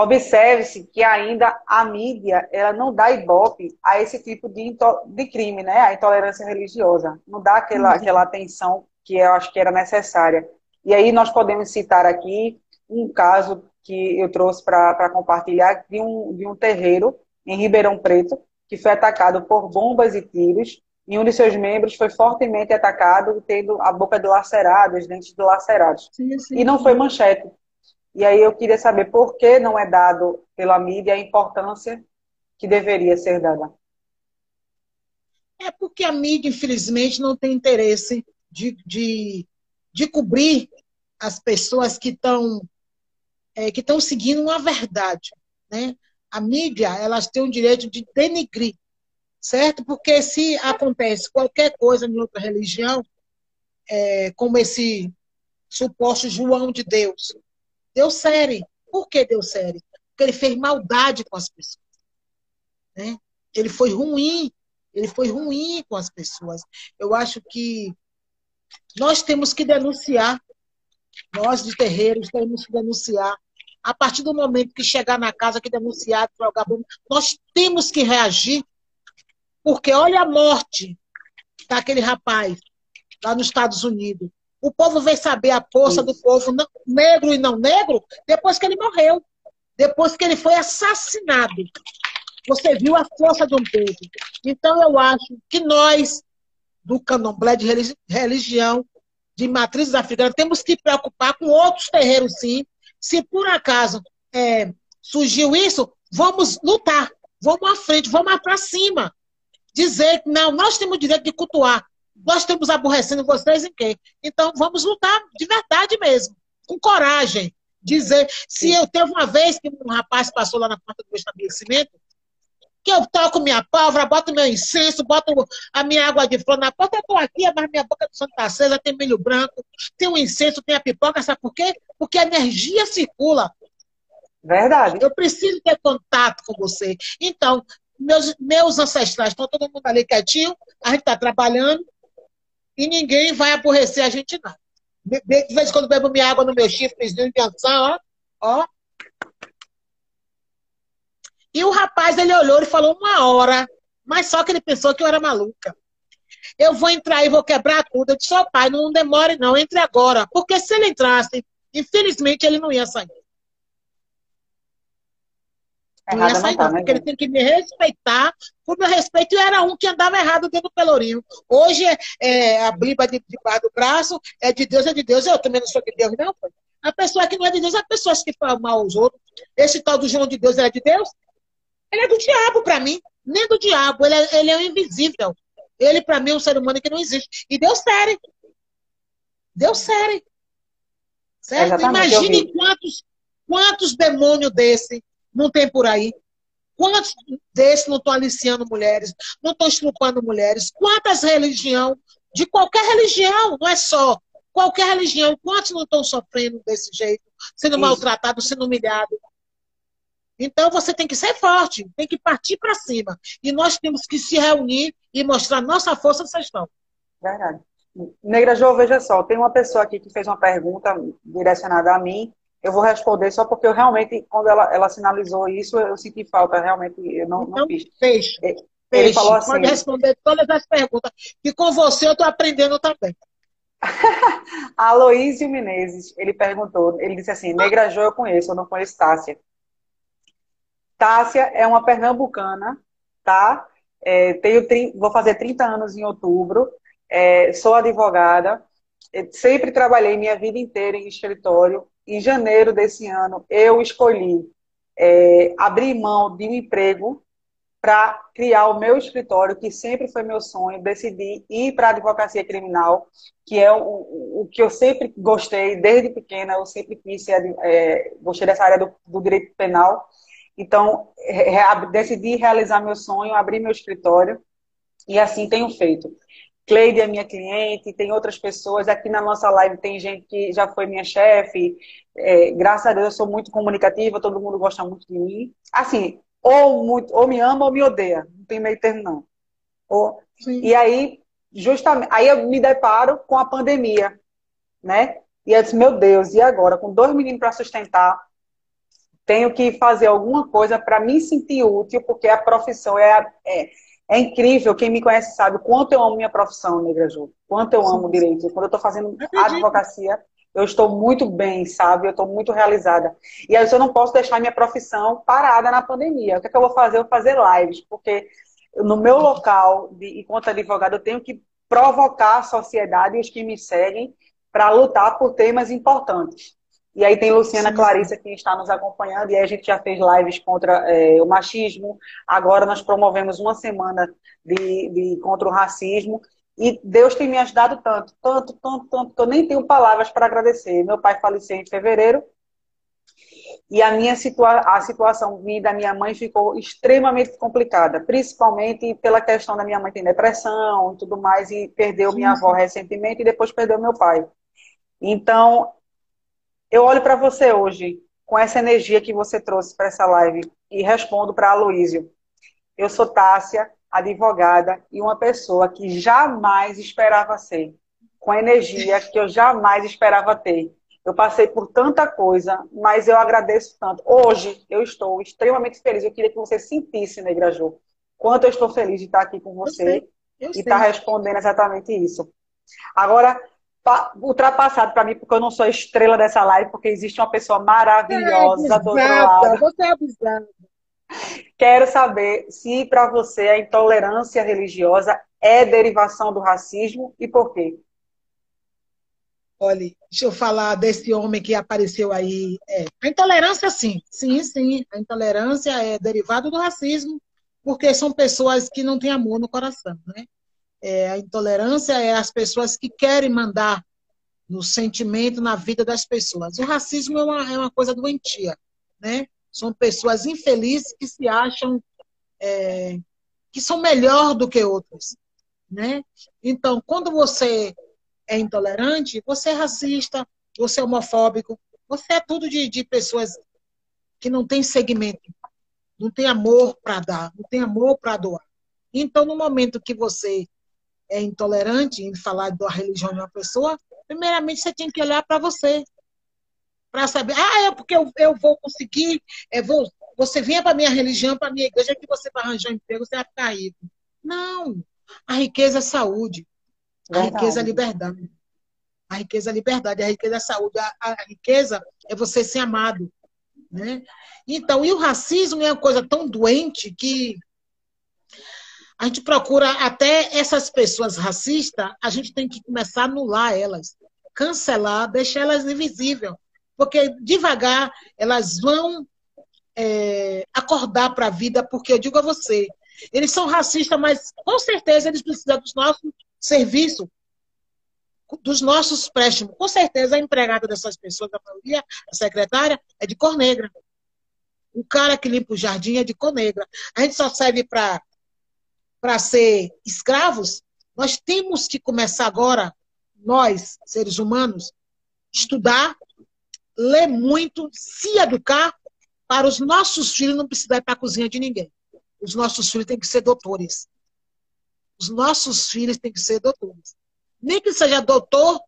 S1: Observe-se que ainda a mídia ela não dá ibope a esse tipo de, de crime, né? A intolerância religiosa. Não dá aquela, uhum. aquela atenção que eu acho que era necessária. E aí nós podemos citar aqui um caso que eu trouxe para compartilhar de um, de um terreiro em Ribeirão Preto, que foi atacado por bombas e tiros e um de seus membros foi fortemente atacado, tendo a boca dilacerada, os dentes dilacerados. Sim, sim, e não foi manchete. E aí eu queria saber por que não é dado pela mídia a importância que deveria ser dada.
S2: É porque a mídia, infelizmente, não tem interesse de, de, de cobrir as pessoas que estão é, que estão seguindo uma verdade. Né? A mídia, elas têm o direito de denigrir certo? Porque se acontece qualquer coisa em outra religião, é, como esse suposto João de Deus, Deus sério. Por que Deus sério? Porque ele fez maldade com as pessoas. Né? Ele foi ruim, ele foi ruim com as pessoas. Eu acho que nós temos que denunciar, nós de terreiros temos que denunciar. A partir do momento que chegar na casa que denunciar, nós temos que reagir porque olha a morte daquele rapaz lá nos Estados Unidos. O povo veio saber a força do povo negro e não negro depois que ele morreu, depois que ele foi assassinado. Você viu a força de um povo. Então, eu acho que nós, do candomblé de religião, de matrizes africanas, temos que preocupar com outros terreiros, sim. Se por acaso é, surgiu isso, vamos lutar, vamos à frente, vamos para cima dizer que não, nós temos o direito de cultuar. Nós estamos aborrecendo vocês em quê? Então vamos lutar de verdade mesmo, com coragem. Dizer, se eu teve uma vez que um rapaz passou lá na porta do meu estabelecimento, que eu toco minha pólvora, boto meu incenso, boto a minha água de flor na porta, eu tô aqui, mas minha boca do santo tá acesa, tem milho branco, tem o incenso, tem a pipoca, sabe por quê? Porque a energia circula.
S1: Verdade.
S2: Eu preciso ter contato com você. Então, meus, meus ancestrais estão todo mundo ali quietinho, a gente está trabalhando e ninguém vai aborrecer a gente, não. De, vez em quando bebo minha água no meu chifrezinho de ançã, ó, ó. E o rapaz, ele olhou e falou uma hora, mas só que ele pensou que eu era maluca. Eu vou entrar e vou quebrar tudo. Eu disse, ó oh, pai, não demore não, entre agora. Porque se ele entrasse, infelizmente ele não ia sair. Não ia sair, não, né, porque ele tem que me respeitar por meu respeito, e era um que andava errado dentro do Pelourinho. Hoje é, é a bliba de, debaixo do braço, é de Deus, é de Deus. Eu também não sou de Deus, não. A pessoa que não é de Deus, a pessoa que faz mal aos outros. Esse tal do João de Deus é de Deus? Ele é do diabo para mim. Nem do diabo, ele é, ele é invisível. Ele, para mim, é um ser humano que não existe. E Deus sério. Deus sério. Certo? Imagine quantos, quantos demônios desse não tem por aí? Quantos desses não estão aliciando mulheres, não estão estrupando mulheres? Quantas religião, de qualquer religião, não é só, qualquer religião, quantos não estão sofrendo desse jeito, sendo Isso. maltratados, sendo humilhados? Então você tem que ser forte, tem que partir para cima. E nós temos que se reunir e mostrar nossa força ancestral.
S1: Verdade. Negra Jo, veja só, tem uma pessoa aqui que fez uma pergunta direcionada a mim, eu vou responder só porque eu realmente, quando ela, ela sinalizou isso, eu senti falta, realmente, eu não,
S2: então,
S1: não fiz.
S2: Peixe. Ele peixe. falou assim. Pode responder todas as perguntas. E com você eu estou aprendendo também. [LAUGHS]
S1: Aloísio Menezes, ele perguntou, ele disse assim, Negra Jo eu conheço, eu não conheço Tássia. Tássia é uma pernambucana, tá? É, tenho, vou fazer 30 anos em outubro, é, sou advogada, sempre trabalhei minha vida inteira em escritório, em janeiro desse ano, eu escolhi é, abrir mão de um emprego para criar o meu escritório, que sempre foi meu sonho, decidi ir para a advocacia criminal, que é o, o, que eu sempre gostei, desde pequena, eu sempre quis ser, é, gostei dessa área do, do direito penal. Então, decidi realizar meu sonho, abrir meu escritório, e assim tenho feito. Cleide é minha cliente, tem outras pessoas. Aqui na nossa live tem gente que já foi minha chefe. É, graças a Deus eu sou muito comunicativa, todo mundo gosta muito de mim. Assim, ou, muito, ou me ama ou me odeia. Não tem meio termo, não. Ou, e aí, justamente, aí eu me deparo com a pandemia, né? E eu disse, meu Deus, e agora? Com dois meninos para sustentar, tenho que fazer alguma coisa para me sentir útil, porque a profissão é, é é incrível, quem me conhece sabe quanto eu amo minha profissão, Negra Ju. Quanto eu amo direito. Quando eu estou fazendo advocacia, eu estou muito bem, sabe? Eu estou muito realizada. E aí eu não posso deixar minha profissão parada na pandemia. O que, é que eu vou fazer? Eu vou fazer lives, porque no meu local, de, enquanto advogada, eu tenho que provocar a sociedade e os que me seguem para lutar por temas importantes. E aí tem Luciana Sim. Clarissa que está nos acompanhando, e aí a gente já fez lives contra é, o machismo. Agora nós promovemos uma semana de, de, contra o racismo. E Deus tem me ajudado tanto, tanto, tanto, tanto, que eu nem tenho palavras para agradecer. Meu pai faleceu em fevereiro, e a minha situa a situação minha da minha mãe ficou extremamente complicada, principalmente pela questão da minha mãe ter depressão e tudo mais, e perdeu minha avó recentemente e depois perdeu meu pai. Então, eu olho para você hoje, com essa energia que você trouxe para essa live, e respondo para Aloísio. Eu sou Tássia, advogada, e uma pessoa que jamais esperava ser, com a energia que eu jamais esperava ter. Eu passei por tanta coisa, mas eu agradeço tanto. Hoje eu estou extremamente feliz. Eu queria que você sentisse, Negra Jô, quanto eu estou feliz de estar aqui com você eu sei, eu e estar respondendo exatamente isso. Agora, ultrapassado para mim, porque eu não sou estrela dessa live, porque existe uma pessoa maravilhosa é do outro lado.
S2: Você é abusada.
S1: Quero saber se para você a intolerância religiosa é derivação do racismo e por quê?
S2: Olha, deixa eu falar desse homem que apareceu aí. É, a intolerância, sim, sim, sim. A intolerância é derivado do racismo, porque são pessoas que não têm amor no coração, né? É, a intolerância é as pessoas que querem mandar no sentimento, na vida das pessoas. O racismo é uma, é uma coisa doentia, né? São pessoas infelizes que se acham é, que são melhor do que outros, né? Então, quando você é intolerante, você é racista, você é homofóbico, você é tudo de, de pessoas que não tem segmento, não tem amor para dar, não tem amor para doar. Então, no momento que você é intolerante em falar da religião de uma pessoa, primeiramente você tem que olhar para você, para saber, ah, é porque eu, eu vou conseguir, eu vou, você venha para a minha religião, para a minha igreja, que você vai arranjar um emprego, você vai ficar rico. Não, a riqueza é saúde, a Verdade. riqueza é liberdade. A riqueza é liberdade, a riqueza é saúde, a, a riqueza é você ser amado. Né? Então, e o racismo é uma coisa tão doente que a gente procura até essas pessoas racistas, a gente tem que começar a anular elas, cancelar, deixar elas invisíveis. Porque devagar elas vão é, acordar para a vida, porque eu digo a você, eles são racistas, mas com certeza eles precisam dos nossos serviços, dos nossos préstimos. Com certeza a empregada dessas pessoas, da maioria, a secretária, é de cor negra. O cara que limpa o jardim é de cor negra. A gente só serve para para ser escravos, nós temos que começar agora, nós, seres humanos, estudar, ler muito, se educar, para os nossos filhos não precisar ir para a cozinha de ninguém. Os nossos filhos têm que ser doutores. Os nossos filhos têm que ser doutores. Nem que seja doutor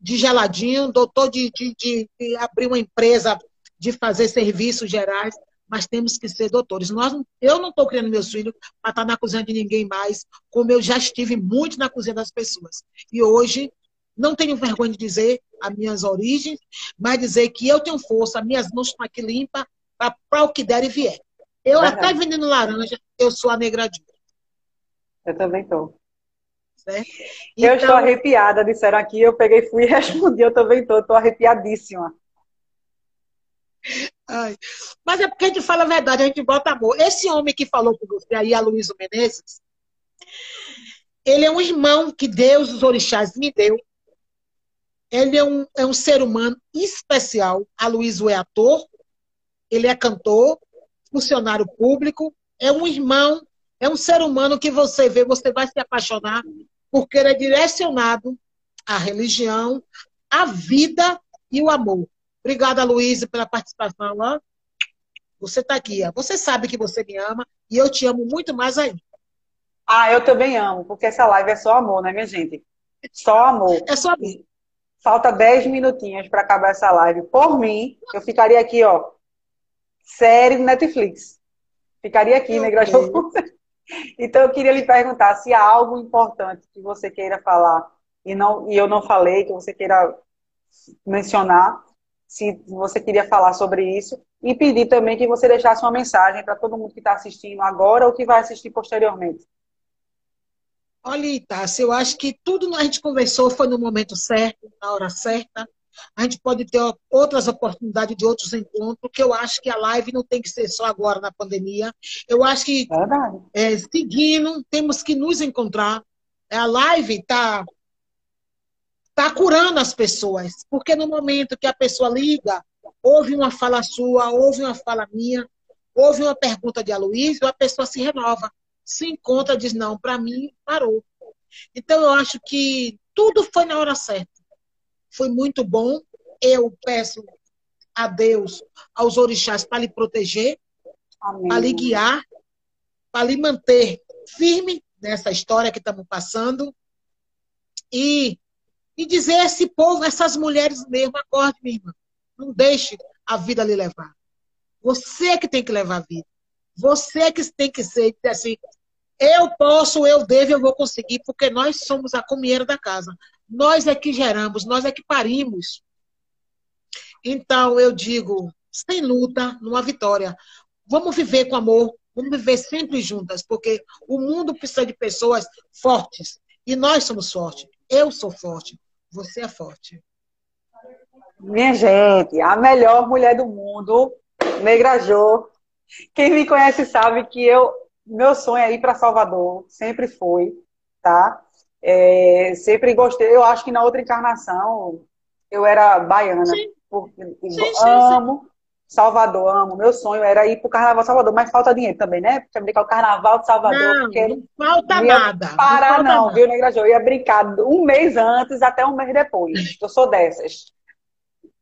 S2: de geladinho, doutor de, de, de, de abrir uma empresa, de fazer serviços gerais mas temos que ser doutores. Nós, eu não estou criando meus filhos para estar tá na cozinha de ninguém mais, como eu já estive muito na cozinha das pessoas. E hoje, não tenho vergonha de dizer as minhas origens, mas dizer que eu tenho força, minhas mãos estão aqui limpas para o que der e vier. Eu até vendendo laranja, eu sou a negra
S1: Eu também estou. Então, eu estou então arrepiada, disseram aqui, eu peguei, fui [LAUGHS] e respondi, eu também estou, estou arrepiadíssima.
S2: Ai. Mas é porque a gente fala a verdade, a gente bota amor. Esse homem que falou com você aí, a Luísa Menezes, ele é um irmão que Deus, os orixás, me deu. Ele é um, é um ser humano especial. A Luísa é ator, ele é cantor, funcionário público, é um irmão, é um ser humano que você vê, você vai se apaixonar, porque ele é direcionado à religião, à vida e o amor. Obrigada, Luísa, pela participação. Ó. Você está aqui. Ó. Você sabe que você me ama e eu te amo muito mais ainda.
S1: Ah, eu também amo, porque essa live é só amor, né, minha gente? Só amor.
S2: É só amor.
S1: Falta 10 minutinhos para acabar essa live. Por mim, eu ficaria aqui, ó. Série Netflix. Ficaria aqui, okay. Negra [LAUGHS] Então, eu queria lhe perguntar se há algo importante que você queira falar e, não, e eu não falei, que você queira mencionar, se você queria falar sobre isso, e pedir também que você deixasse uma mensagem para todo mundo que está assistindo agora ou que vai assistir posteriormente.
S2: Olha, Itácia, eu acho que tudo que a gente conversou foi no momento certo, na hora certa. A gente pode ter outras oportunidades de outros encontros, porque eu acho que a live não tem que ser só agora na pandemia. Eu acho que, é, seguindo, temos que nos encontrar. A live está está curando as pessoas. Porque no momento que a pessoa liga, ouve uma fala sua, ouve uma fala minha, ouve uma pergunta de Aloysio, a pessoa se renova, se encontra, diz, não, para mim, parou. Então, eu acho que tudo foi na hora certa. Foi muito bom. Eu peço a Deus, aos orixás, para lhe proteger, para lhe guiar, para lhe manter firme nessa história que estamos passando. E e dizer a esse povo, essas mulheres mesmo, acorde, minha irmã. Não deixe a vida lhe levar. Você que tem que levar a vida. Você que tem que ser, assim, eu posso, eu devo, eu vou conseguir, porque nós somos a comieira da casa. Nós é que geramos, nós é que parimos. Então, eu digo, sem luta, numa vitória. Vamos viver com amor, vamos viver sempre juntas, porque o mundo precisa de pessoas fortes. E nós somos fortes. Eu sou forte. Você é forte.
S1: Minha gente, a melhor mulher do mundo, Negra Jo. Quem me conhece sabe que eu, meu sonho é ir para Salvador, sempre foi, tá? É, sempre gostei. Eu acho que na outra encarnação eu era baiana, sim. porque sim, sim, amo. Salvador, amo. Meu sonho era ir para o Carnaval de Salvador, mas falta dinheiro também, né? Pra brincar o Carnaval de Salvador.
S2: Não,
S1: porque
S2: não falta nada.
S1: Parar,
S2: não,
S1: não viu, Negra Jo? Eu ia brincar um mês antes até um mês depois. Eu sou dessas.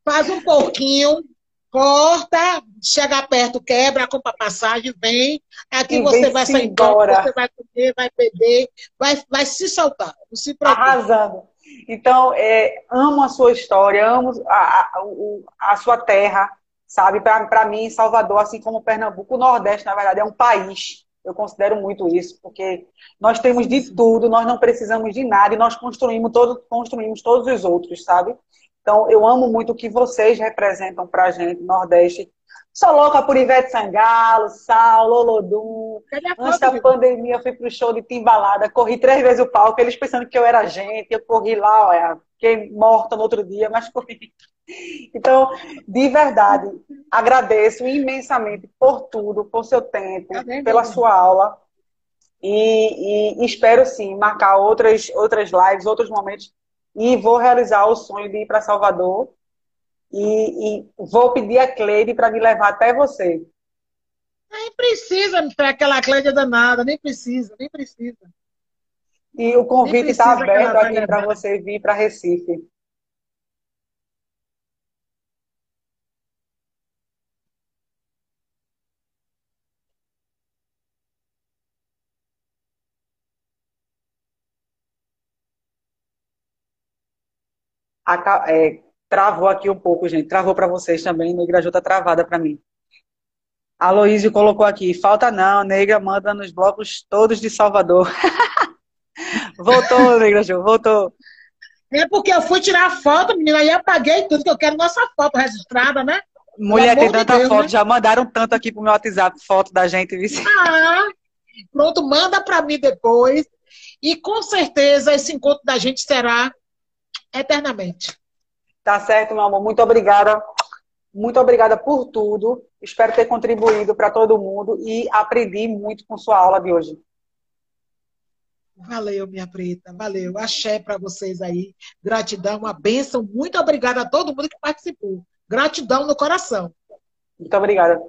S2: Faz um pouquinho, corta, chega perto, quebra, compra passagem, vem. Aqui e você vai sair embora, você vai comer, vai beber, vai, vai se soltar. Não se preocupe.
S1: Arrasando. Então, é, amo a sua história, amo a, a, a sua terra sabe? Para mim, Salvador, assim como Pernambuco, o Nordeste, na verdade, é um país. Eu considero muito isso, porque nós temos de tudo, nós não precisamos de nada e nós construímos, todo, construímos todos os outros, sabe? Então, eu amo muito o que vocês representam para a gente, Nordeste. Sou louca por Ivete Sangalo, Sal, Lolodum. Antes da pandemia, eu fui pro show de Timbalada, corri três vezes o palco, eles pensando que eu era gente, eu corri lá, olha, fiquei morta no outro dia, mas corri. Então, de verdade, agradeço imensamente por tudo, por seu tempo, tá pela sua aula. E, e, espero sim marcar outras, outras lives, outros momentos. E vou realizar o sonho de ir para Salvador. E, e, vou pedir a Cleide para me levar até você.
S2: Nem precisa para aquela Cleide danada, nem precisa, nem precisa.
S1: E o convite está aberto aqui para você vir para Recife. a, é, travou aqui um pouco, gente. Travou para vocês também. Negra J tá travada para mim. Aloísio colocou aqui, falta não, Negra manda nos blocos todos de Salvador. [LAUGHS] voltou, Negra Jô, voltou.
S2: É porque eu fui tirar a foto, menina, e apaguei tudo, que eu quero nossa foto registrada, né?
S1: Mulher, tem tanta de Deus, foto, né? já mandaram tanto aqui pro meu WhatsApp, foto da gente. Viu? [LAUGHS]
S2: Ah, pronto, manda para mim depois. E com certeza esse encontro da gente será eternamente.
S1: Tá certo, meu amor. Muito obrigada. Muito obrigada por tudo. Espero ter contribuído para todo mundo e aprendi muito com sua aula de hoje.
S2: Valeu, minha preta. Valeu. Axé para vocês aí. Gratidão, uma bênção. Muito obrigada a todo mundo que participou. Gratidão no coração.
S1: Muito obrigada.